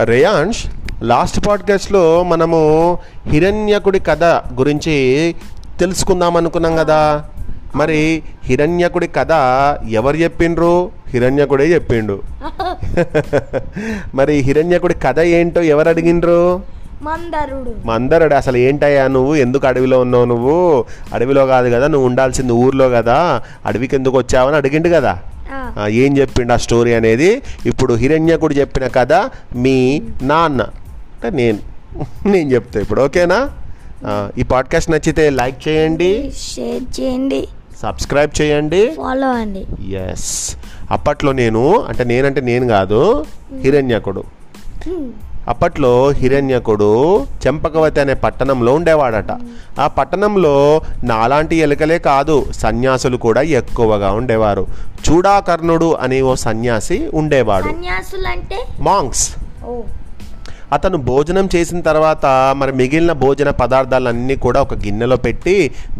Reyansh last పాడ్కాస్ట్లో మనము హిరణ్యకుడి కథ గురించి తెలుసుకుందాం అనుకున్నాం కదా. మరి హిరణ్యకుడి కథ ఎవరు చెప్పిండ్రు? హిరణ్యకుడే చెప్పిండు. మరి హిరణ్యకుడి కథ ఏంటో ఎవరు అడిగిండ్రు? మందరుడు. మందరుడు? అసలు ఏంటయ్యా నువ్వు? ఎందుకు అడవిలో ఉన్నావు నువ్వు? అడవిలో కాదు కదా నువ్వు ఉండాల్సింది ఊర్లో కదా. అడవికి ఎందుకు వచ్చావని అడిగిండు కదా. ఏం చెప్పిండు ఆ స్టోరీ అనేది? ఇప్పుడు హిరణ్యకుడు చెప్పిన కథ మీ నాన్న. అంటే నేను నేను చెప్తా ఇప్పుడు ఓకేనా? ఈ పాడ్కాస్ట్ నచ్చితే లైక్ చేయండి. షేర్ చేయండి. సబ్స్క్రైబ్ చేయండి. ఫాలో అండి ఎస్ అప్పట్లో నేను అంటే నేనంటే నేను కాదు హిరణ్యకుడు. అప్పట్లో హిరణ్యకుడు చెంపకవతి అనే పట్టణంలో ఉండేవాడట. ఆ పట్టణంలో నాలాంటి ఎలుకలే కాదు సన్యాసులు కూడా ఎక్కువగా ఉండేవారు. చూడాకర్ణుడు అనే ఓ సన్యాసి ఉండేవాడు. మాంగ్స్ అతను భోజనం చేసిన తర్వాత మరి మిగిలిన భోజన పదార్థాలన్నీ కూడా ఒక గిన్నెలో పెట్టి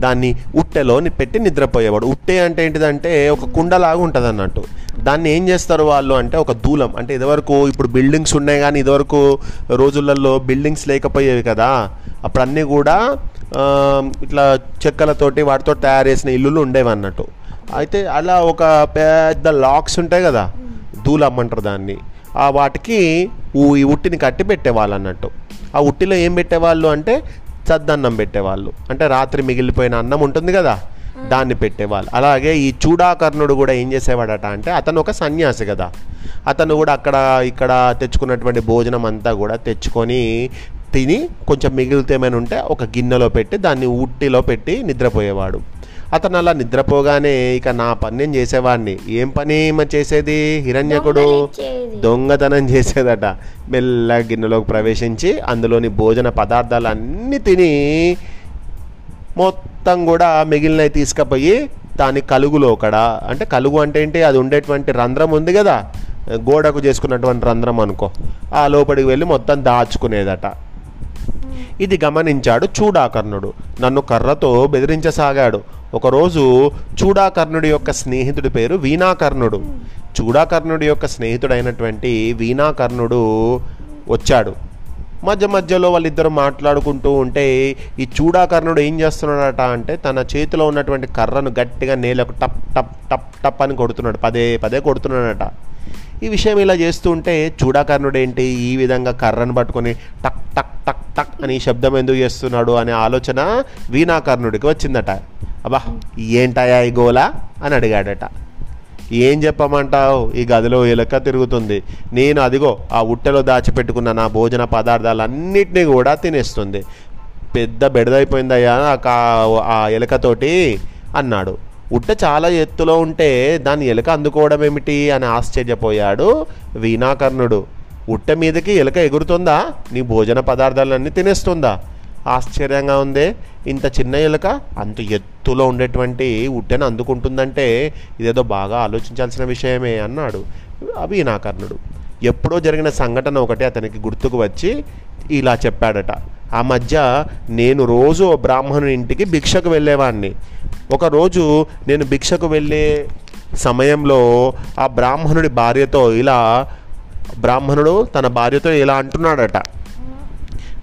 దాన్ని ఉట్టెలోని పెట్టి నిద్రపోయేవాడు. ఉట్టె అంటే ఏంటిదంటే ఒక కుండలాగా ఉంటుంది అన్నట్టు దాన్ని ఏం చేస్తారు వాళ్ళు అంటే ఒక దూలం. అంటే ఇదివరకు ఇప్పుడు బిల్డింగ్స్ ఉన్నాయి కానీ ఇదివరకు రోజులలో బిల్డింగ్స్ లేకపోయేవి కదా. అప్పుడు అన్నీ కూడా ఇట్లా చెక్కలతోటి వాటితో తయారు చేసిన ఇల్లులు ఉండేవి అన్నట్టు అయితే అలా ఒక పెద్ద లాక్స్ ఉంటాయి కదా. దూలం అంటారు దాన్ని. ఆ వాటికి ఈ ఉట్టిని కట్టి పెట్టేవాళ్ళు అన్నట్టు ఆ ఉట్టిలో ఏం పెట్టేవాళ్ళు అంటే చద్దన్నం పెట్టేవాళ్ళు. అంటే రాత్రి మిగిలిపోయిన అన్నం ఉంటుంది కదా దాన్ని పెట్టేవాళ్ళు. అలాగే ఈ చూడాకర్ణుడు కూడా ఏం చేసేవాడట అంటే అతను ఒక సన్యాసి కదా. అతను కూడా అక్కడ ఇక్కడ తెచ్చుకున్నటువంటి భోజనం అంతా కూడా తెచ్చుకొని తిని కొంచెం మిగిలితే ఏమైనా ఉంటే ఒక గిన్నెలో పెట్టి దాన్ని ఉట్టిలో పెట్టి నిద్రపోయేవాడు. అతను అలా నిద్రపోగానే ఇక నా పని నేను చేసేవాడిని? ఏం పని చేసేది? హిరణ్యకుడు. దొంగతనం చేసేదట. మెల్ల గిన్నెలోకి ప్రవేశించి అందులోని భోజన పదార్థాలు అన్నీ తిని మొత్తం కూడా మిగిలినవి తీసుకుపోయి దాని కలుగులో ఒకడ అంటే కలుగు అంటే ఏంటి? అది ఉండేటువంటి రంధ్రం ఉంది కదా? గోడకు చేసుకున్నటువంటి రంధ్రం అనుకో. ఆ లోపలికి వెళ్ళి మొత్తం దాచుకునేదట. ఇది గమనించాడు చూడాకర్ణుడు. నన్ను కర్రతో బెదిరించసాగాడు. ఒకరోజు చూడాకర్ణుడి యొక్క స్నేహితుడి పేరు వీణాకర్ణుడు. చూడాకర్ణుడి యొక్క స్నేహితుడైనటువంటి వీణాకర్ణుడు వచ్చాడు. మధ్య మధ్యలో వాళ్ళిద్దరు మాట్లాడుకుంటూ ఉంటే ఈ చూడాకర్ణుడు ఏం చేస్తున్నాడట అంటే తన చేతిలో ఉన్నటువంటి కర్రను గట్టిగా నేలకు టప్ టప్ టప్ టప్ అని కొడుతున్నాడు. పదే పదే కొడుతున్నాడట. ఈ విషయం ఇలా చేస్తూ ఉంటే చూడాకర్ణుడు ఏంటి? ఈ విధంగా కర్రను పట్టుకొని టక్ టక్ టక్ టక్ అని శబ్దం ఎందుకు చేస్తున్నాడు అనే ఆలోచన వీణాకర్ణుడికి వచ్చిందట. అబ్బా ఏంటయా ఈ గోలా అని అడిగాడట. ఏం చెప్పమంటావు? ఈ గదిలో ఎలక తిరుగుతుంది. నేను అదిగో ఆ ఉట్టెలో దాచిపెట్టుకున్న నా భోజన పదార్థాలన్నిటినీ కూడా తినేస్తుంది. పెద్ద బెడదైపోయిందయ్యా ఆ ఎలకతోటి అన్నాడు. ఉట్ట చాలా ఎత్తులో ఉంటే దాన్ని ఎలుక అందుకోవడం ఏమిటి అని ఆశ్చర్యపోయాడు వీణాకర్ణుడు. ఉట్ట మీదకి ఎలక ఎగురుతుందా? నీ భోజన పదార్థాలన్నీ తినేస్తుందా? ఆశ్చర్యంగా ఉందే. ఇంత చిన్న ఎలుక అంత ఎత్తులో ఉండేటువంటి ఉట్టెను అందుకుంటుందంటే ఇదేదో బాగా ఆలోచించాల్సిన విషయమే అన్నాడు వీణాకర్ణుడు ఎప్పుడో జరిగిన సంఘటన ఒకటి అతనికి గుర్తుకు వచ్చి ఇలా చెప్పాడట. ఆ మధ్య నేను రోజు బ్రాహ్మణుని ఇంటికి భిక్షకు వెళ్ళేవాడిని ఒకరోజు నేను భిక్షకు వెళ్ళే సమయంలో ఆ బ్రాహ్మణుడి భార్యతో ఇలా బ్రాహ్మణుడు తన భార్యతో ఇలా అంటున్నాడట.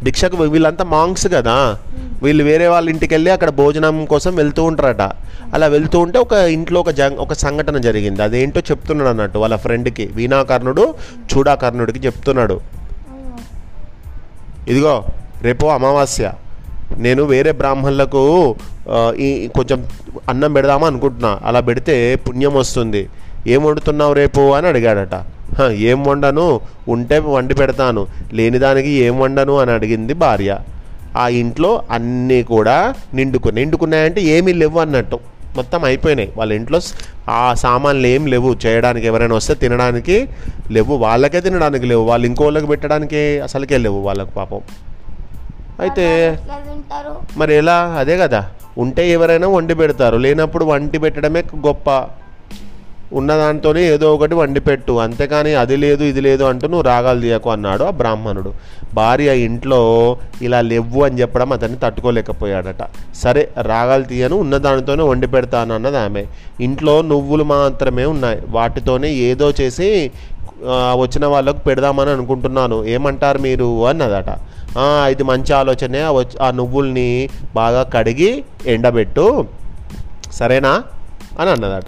భిక్షకు వీళ్ళంతా మాంగ్స్ కదా. వీళ్ళు వేరే వాళ్ళ ఇంటికి వెళ్ళి అక్కడ భోజనం కోసం వెళ్తూ ఉంటారట. అలా వెళ్తూ ఉంటే ఒక ఇంట్లో ఒక జంగ్ ఒక సంఘటన జరిగింది. అదేంటో చెప్తున్నాడు అన్నట్టు వాళ్ళ ఫ్రెండ్కి. వీణాకర్ణుడు చూడాకర్ణుడికి చెప్తున్నాడు. ఇదిగో రేపు అమావాస్య. నేను వేరే బ్రాహ్మణులకు ఈ కొంచెం అన్నం పెడదామా అనుకుంటున్నా. అలా పెడితే పుణ్యం వస్తుంది. ఏం వండుతున్నావు రేపు అని అడిగాడట. ఏం వండను? ఉంటే వండి పెడతాను. లేని దానికి ఏం వండను అని అడిగింది భార్య. ఆ ఇంట్లో అన్నీ కూడా నిండుకున్నాయి. నిండుకున్నాయంటే ఏమీ లేవు అన్నట్టు. మొత్తం అయిపోయినాయి. వాళ్ళ ఇంట్లో ఆ సామాన్లు ఏం లేవు. చేయడానికి ఎవరైనా వస్తే తినడానికి లేవు. వాళ్ళకే తినడానికి లేవు. వాళ్ళు ఇంకోళ్ళకి పెట్టడానికి అసలుకే లేవు వాళ్ళకు పాపం. అయితే మరి ఎలా? అదే కదా. ఉంటే ఎవరైనా వండి పెడతారు. లేనప్పుడు వండి పెట్టడమే గొప్ప ఉన్నదాంతోనే ఏదో ఒకటి వండి పెట్టు. అంతేకాని అది లేదు ఇది లేదు అంటూ నువ్వు రాగాలు తీయకు అన్నాడు ఆ బ్రాహ్మణుడు. భార్య ఇంట్లో ఇలా లేవు అని చెప్పడం అతన్ని తట్టుకోలేకపోయాడట. సరే రాగాలు తీయను ఉన్నదానితోనే వండి పెడతాను అన్నది ఆమె. ఇంట్లో నువ్వులు మాత్రమే ఉన్నాయి. వాటితోనే ఏదో చేసి వచ్చిన వాళ్ళకు పెడదామని అనుకుంటున్నాను. ఏమంటారు మీరు? అన్నదట. ఇది మంచి ఆలోచనే. ఆ ఆ నువ్వుల్ని బాగా కడిగి ఎండబెట్టు. సరేనా? అని అన్నదట.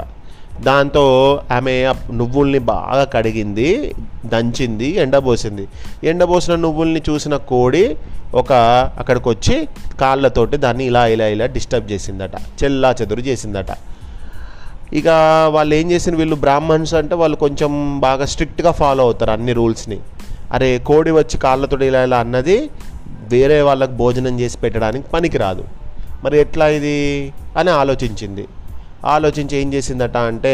దాంతో ఆమె నువ్వుల్ని బాగా కడిగింది దంచింది ఎండబోసింది. ఎండబోసిన నువ్వుల్ని చూసిన కోడి ఒక అక్కడికి వచ్చి కాళ్ళతోటి దాన్ని ఇలా ఇలా ఇలా డిస్టర్బ్ చేసిందట చెల్లా చెదురు చేసిందట. ఇక వాళ్ళు ఏం చేసిన వీళ్ళు బ్రాహ్మణ్స్ అంటే వాళ్ళు కొంచెం బాగా స్ట్రిక్ట్గా ఫాలో అవుతారు అన్ని రూల్స్ని. అరే కోడి వచ్చి కాళ్ళతో ఇలా ఇలా అన్నది వేరే వాళ్ళకి భోజనం చేసి పెట్టడానికి పనికిరాదు. మరి ఎట్లా ఇది? అని ఆలోచించింది. ఆలోచించి ఏం చేసిందట అంటే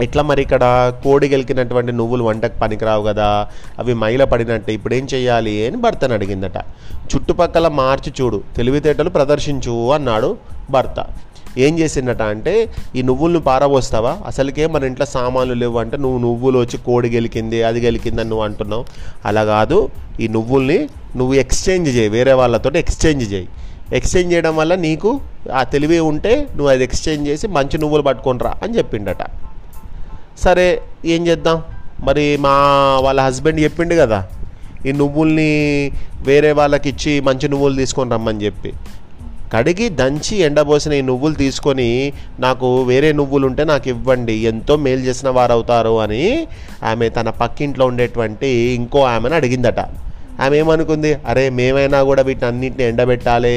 ఎట్లా మరి ఇక్కడ కోడి గెలికినటువంటి నువ్వులు వంటకు పనికిరావు కదా అవి మైల పడినట్టే ఇప్పుడేం చేయాలి అని భర్తను అడిగిందట. చుట్టుపక్కల మార్చి చూడు తెలివితేటలు ప్రదర్శించు అన్నాడు భర్త. ఏం చేసిందట అంటే ఈ నువ్వులను పారబోస్తావా? అసలుకే మన ఇంట్లో సామాన్లు లేవు అంటే నువ్వు నువ్వులు వచ్చి కోడి గెలికింది అది గెలికిందని నువ్వు అంటున్నావు. అలా కాదు ఈ నువ్వుల్ని నువ్వు ఎక్స్చేంజ్ చేయి వేరే వాళ్ళతో ఎక్స్చేంజ్ చేయి. ఎక్స్చేంజ్ చేయడం వల్ల నీకు ఆ తెలివి ఉంటే నువ్వు అది ఎక్స్చేంజ్ చేసి మంచి నువ్వులు పట్టుకొని రా అని చెప్పిండట. సరే ఏం చేద్దాం? మరి మా వాళ్ళ హస్బెండ్ చెప్పిండు కదా ఈ నువ్వుల్ని వేరే వాళ్ళకి ఇచ్చి మంచి నువ్వులు తీసుకొని రమ్మని చెప్పి. కడిగి దంచి ఎండబోసిన ఈ నువ్వులు తీసుకొని నాకు వేరే నువ్వులు ఉంటే నాకు ఇవ్వండి ఎంతో మేలు చేసిన వారు అవుతారు అని ఆమె తన పక్కింట్లో ఉండేటువంటి ఇంకో ఆమెను అడిగిందట. ఆమె ఏమనుకుంది? అరే మేమైనా కూడా వీటిని అన్నింటిని ఎండబెట్టాలి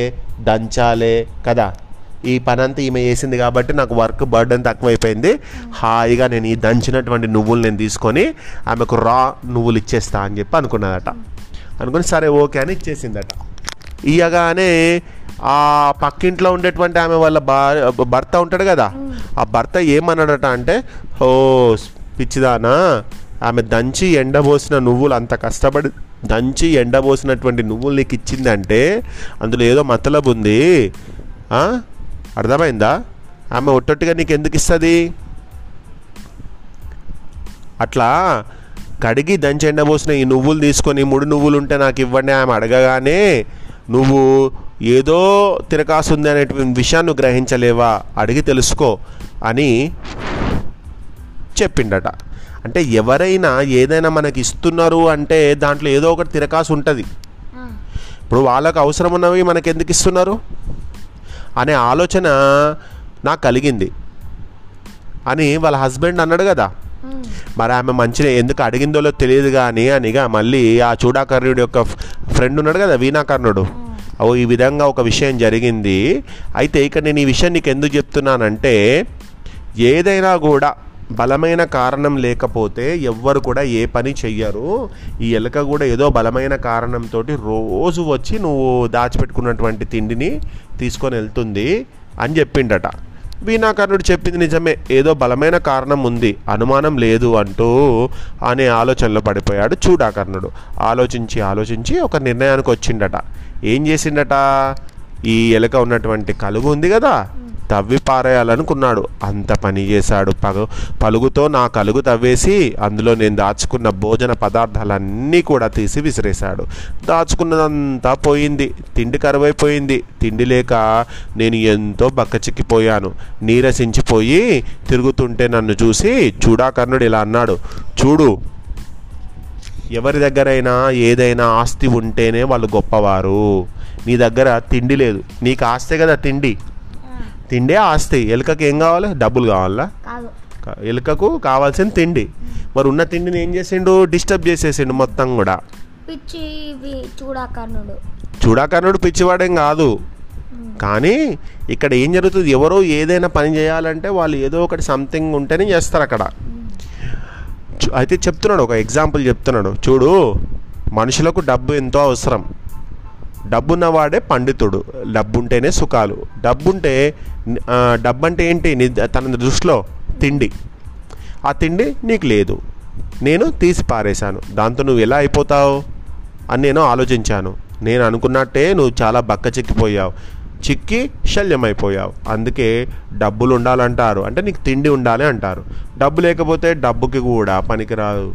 దంచాలి కదా. ఈ పనంతా ఈమె చేసింది కాబట్టి నాకు వర్క్ బర్డెన్ తక్కువైపోయింది. హాయిగా నేను ఈ దంచినటువంటి నువ్వులు నేను తీసుకొని ఆమెకు రా నువ్వులు ఇచ్చేస్తా అని చెప్పి అనుకున్నదట. అనుకుని సరే ఓకే అని ఇచ్చేసిందట. ఇయ్యగానే ఆ పక్కింట్లో ఉండేటువంటి ఆమె వాళ్ళ భార్య భర్త ఉంటాడు కదా. ఆ భర్త ఏమన్నాడట అంటే ఓ పిచ్చిదానా ఆమె దంచి ఎండబోసిన నువ్వులు అంత కష్టపడి దంచి ఎండబోసినటువంటి నువ్వులు నీకు ఇచ్చిందంటే అందులో ఏదో మతలబు ఉంది. అర్థమైందా? ఆమె ఒట్టొట్టుగా నీకు ఎందుకు ఇస్తుంది? అట్లా కడిగి దంచి ఎండబోసిన ఈ నువ్వులు తీసుకొని మూడు నువ్వులు ఉంటే నాకు ఇవ్వండి ఆమె అడగగానే నువ్వు ఏదో తిరకాసు ఉంది అనేటువంటి విషయాన్ని గ్రహించలేవా? అడిగి తెలుసుకో అని చెప్పిండట. అంటే ఎవరైనా ఏదైనా మనకి ఇస్తున్నారు అంటే దాంట్లో ఏదో ఒకటి తిరకాసు ఉంటుంది. ఇప్పుడు వాళ్ళకు అవసరం ఉన్నవి మనకి ఎందుకు ఇస్తున్నారు? అనే ఆలోచన నాకు కలిగింది. అని వాళ్ళ హస్బెండ్ అన్నాడు కదా. మరి ఆమె మంచిగా ఎందుకు అడిగిందో తెలియదు కానీ అనిగా మళ్ళీ ఆ చూడాకర్ణుడి యొక్క ఫ్రెండ్ ఉన్నాడు కదా వీణాకర్ణుడు. ఓ ఈ విధంగా ఒక విషయం జరిగింది. అయితే ఇక్కడ నేను ఈ విషయం నీకు ఎందుకు చెప్తున్నానంటే ఏదైనా కూడా బలమైన కారణం లేకపోతే ఎవ్వరు కూడా ఏ పని చెయ్యరు. ఈ ఎలుక కూడా ఏదో బలమైన కారణంతో రోజు వచ్చి నువ్వు దాచిపెట్టుకున్నటువంటి తిండిని తీసుకొని వెళ్తుంది అని చెప్పిండట. వీణాకర్ణుడు చెప్పింది నిజమే ఏదో బలమైన కారణం ఉంది అనుమానం లేదు అంటూ అనే ఆలోచనలో పడిపోయాడు చూడాకర్ణుడు. ఆలోచించి ఆలోచించి ఒక నిర్ణయానికి వచ్చిండట. ఏం చేసిండట? ఈ ఎలుక ఉన్నటువంటి కలుగు ఉంది కదా తవ్వి పారేయాలనుకున్నాడు. అంత పని చేశాడు. పగ పలుగుతో నా కలుగు తవ్వేసి అందులో నేను దాచుకున్న భోజన పదార్థాలన్నీ కూడా తీసి విసిరేశాడు. దాచుకున్నదంతా పోయింది. తిండి కరువైపోయింది. తిండి లేక నేను ఎంతో బక్కచిక్కిపోయాను. నీరసించిపోయి తిరుగుతుంటే నన్ను చూసి చూడాకర్ణుడు ఇలా అన్నాడు చూడు ఎవరి దగ్గరైనా ఏదైనా ఆస్తి ఉంటేనే వాళ్ళు గొప్పవారు. నీ దగ్గర తిండి లేదు. నీకు ఆస్తే కదా తిండి. తిండే ఆస్తి. ఎలుకకి ఏం కావాలి? డబ్బులు కావాలా? ఎలుకకు కావాల్సిన తిండి. మరి ఉన్న తిండిని ఏం చేసిండు? డిస్టర్బ్ చేసేసిండు మొత్తం కూడా. పిచ్చి చూడాకర్ణుడు. చూడాకర్ణుడు పిచ్చివాడేం కాదు. కానీ ఇక్కడ ఏం జరుగుతుంది? ఎవరో ఏదైనా పని చేయాలంటే వాళ్ళు ఏదో ఒకటి సంథింగ్ ఉంటేనే చేస్తారు అక్కడ. అయితే చెప్తున్నాడు ఒక ఎగ్జాంపుల్ చెప్తున్నాడు. చూడు మనుషులకు డబ్బు ఎంతో అవసరం. డబ్బున్నవాడే పండితుడు డబ్బుంటేనే సుఖాలు. డబ్బుంటే డబ్బంటే డబ్బు అంటే ఏంటి తన దృష్టిలో తిండి. ఆ తిండి నీకు లేదు. నేను తీసి పారేశాను. దాంతో నువ్వు ఎలా అయిపోతావు? అని నేను ఆలోచించాను. నేను అనుకున్నట్టే నువ్వు చాలా బక్క చిక్కిపోయావు చిక్కి శల్యమైపోయావు. అందుకే డబ్బులు ఉండాలంటారు అంటే నీకు తిండి ఉండాలి అంటారు. డబ్బు లేకపోతే డబ్బుకి కూడా పనికిరాదు.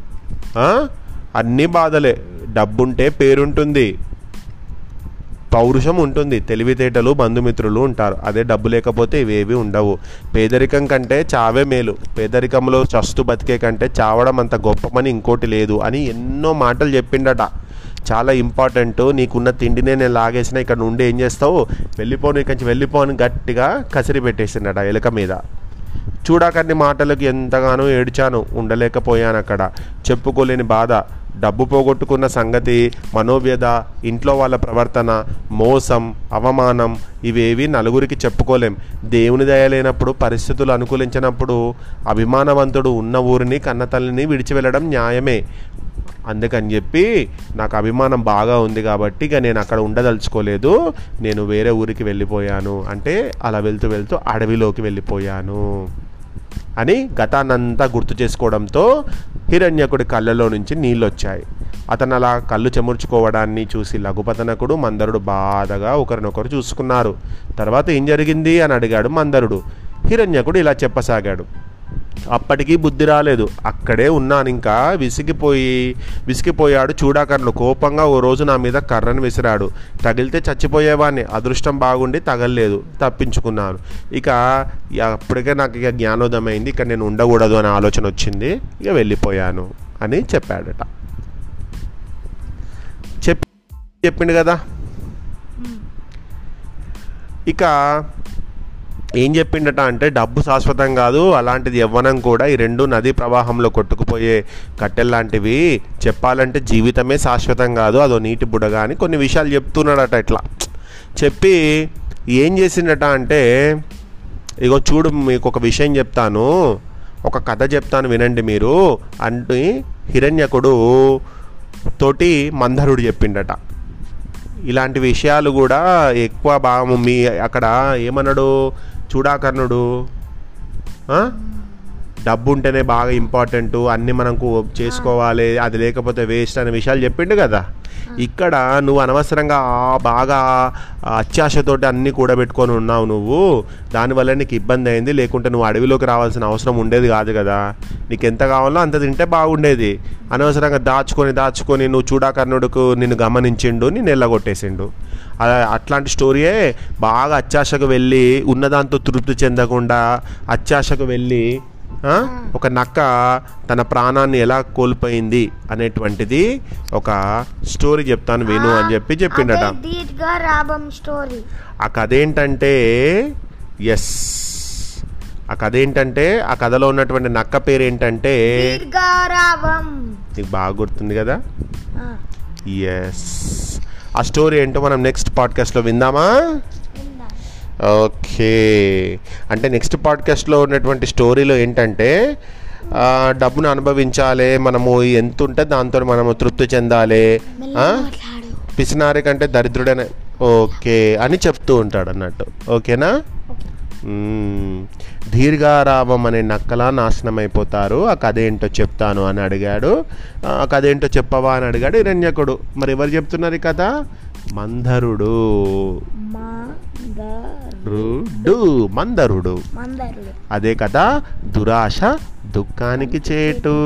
అన్నీ బాధలే. డబ్బుంటే పేరుంటుంది. పౌరుషం ఉంటుంది. తెలివితేటలు బంధుమిత్రులు ఉంటారు. అదే డబ్బు లేకపోతే ఇవేవి ఉండవు. పేదరికం కంటే చావే మేలు. పేదరికంలో చస్తు బతికే కంటే చావడం అంత గొప్ప పని ఇంకోటి లేదు అని ఎన్నో మాటలు చెప్పిండట. చాలా ఇంపార్టెంట్. నీకున్న తిండినే నేను లాగేసిన ఇక్కడ నుండి ఏం చేస్తావు? వెళ్ళిపోను ఇక్కడి నుంచి వెళ్ళిపోను గట్టిగా కసిరి పెట్టేసిండట ఎలుక మీద. చూడకన్ని మాటలకు ఎంతగానో ఏడ్చాను. ఉండలేకపోయాను అక్కడ చెప్పుకోలేని బాధ. డబ్బు పోగొట్టుకున్న సంగతి మనోవ్యధ ఇంట్లో వాళ్ళ ప్రవర్తన మోసం అవమానం ఇవేవి నలుగురికి చెప్పుకోలేం. దేవుని దయ లేనప్పుడు పరిస్థితులు అనుకూలించినప్పుడు అభిమానవంతుడు ఉన్న ఊరిని కన్నతల్లిని విడిచి వెళ్ళడం న్యాయమే. అందుకని చెప్పి నాకు అభిమానం బాగా ఉంది కాబట్టి ఇక నేను అక్కడ ఉండదలుచుకోలేదు. నేను వేరే ఊరికి వెళ్ళిపోయాను. అంటే అలా వెళ్తూ వెళ్తూ అడవిలోకి వెళ్ళిపోయాను. అని గతాన్నంతా గుర్తు చేసుకోవడంతో హిరణ్యకుడి కళ్ళలో నుంచి నీళ్ళు వచ్చాయి అతను అలా కళ్ళు చెమర్చుకోవడాన్ని చూసి లఘుపతనకుడు మందరుడు బాధగా ఒకరినొకరు చూసుకున్నారు. తర్వాత ఏం జరిగింది అని అడిగాడు మందరుడు. హిరణ్యకుడు ఇలా చెప్పసాగాడు. అప్పటికీ బుద్ధి రాలేదు. అక్కడే ఉన్నాను ఇంకా. విసిగిపోయి విసిగిపోయాడు చూడాకర్ణుడు. కోపంగా ఓ రోజు నా మీద కర్రను విసిరాడు. తగిలితే చచ్చిపోయేవాడిని అదృష్టం బాగుండి తగలలేదు. తప్పించుకున్నాను. ఇక ఇక అప్పటికే నాకు ఇక జ్ఞానోదయం అయింది ఇక నేను ఉండకూడదు అనే ఆలోచన వచ్చింది. ఇక వెళ్ళిపోయాను అని చెప్పాడట. చెప్పి చెప్పిండు కదా? ఇక ఏం చెప్పిండట అంటే డబ్బు శాశ్వతం కాదు అలాంటిది యవ్వనం కూడా ఈ రెండు నదీ ప్రవాహంలో కొట్టుకుపోయే కట్టెల్లాంటివి. చెప్పాలంటే జీవితమే శాశ్వతం కాదు అదో నీటి బుడగా అని కొన్ని విషయాలు చెప్తున్నాడట ఇట్లా. చెప్పి ఏం చేసిండట అంటే ఇగో చూడు మీకు ఒక విషయం చెప్తాను. ఒక కథ చెప్తాను వినండి మీరు. అంటే హిరణ్యకుడు తోటి మందరుడు చెప్పిండట. ఇలాంటి విషయాలు కూడా ఎక్కువ భాగం మీ అక్కడ ఏమన్నాడు? చూడాకర్ణుడు డబ్బు ఉంటేనే బాగా ఇంపార్టెంట్ అన్ని మనకు చేసుకోవాలి అది లేకపోతే వేస్ట్ అనే విషయాలు చెప్పిండు కదా. ఇక్కడ నువ్వు అనవసరంగా బాగా అత్యాశతోటి అన్నీ కూడబెట్టుకొని ఉన్నావు నువ్వు. దానివల్ల నీకు ఇబ్బంది అయింది. లేకుంటే నువ్వు అడవిలోకి రావాల్సిన అవసరం ఉండేది కాదు కదా. నీకు ఎంత కావాలో అంత తింటే బాగుండేది. అనవసరంగా దాచుకొని దాచుకొని నువ్వు చూడాకర్ణుడుకు నిన్ను గమనించిండు నిన్ను ఎల్లగొట్టేసిండు. అలా అట్లాంటి స్టోరీయే బాగా అత్యాశకు వెళ్ళి ఉన్నదాంతో తృప్తి చెందకుండా అత్యాశకు వెళ్ళి ఒక నక్క తన ప్రాణాన్ని ఎలా కోల్పోయింది అనేటువంటిది ఒక స్టోరీ చెప్తాను విను అని చెప్పి చెప్పిండట. స్టోరీ. ఆ కథ ఏంటంటే ఎస్ ఆ కథ ఏంటంటే ఆ కథలో ఉన్నటువంటి నక్క పేరు ఏంటంటే నీకు బాగా గుర్తుంది కదా? ఎస్ ఆ స్టోరీ ఏంటో మనం నెక్స్ట్ పాడ్కాస్ట్లో విందామా? విందాం. ఓకే. అంటే నెక్స్ట్ పాడ్కాస్ట్లో ఉన్నటువంటి స్టోరీలో ఏంటంటే డబ్బును అనుభవించాలి మనము ఎంత ఉంటే దాంతో మనము తృప్తి చెందాలి. పిసినారి కంటే దరిద్రుడనే ఓకే అని చెప్తూ ఉంటాడు అన్నట్టు. ఓకేనా. దీర్ఘారామం అనే నక్కలా నాశనం అయిపోతారు ఆ కథ ఏంటో చెప్తాను అని అడిగాడు. ఆ కథ ఏంటో చెప్పవా అని అడిగాడు. హిరణ్యకుడు. మరి ఎవరు చెప్తున్నారు ఈ కథ? మందరుడు. మందరు రుడు మందరుడు. మందరుడు. అదే కదా దురాశ దుఃఖానికి చేటు.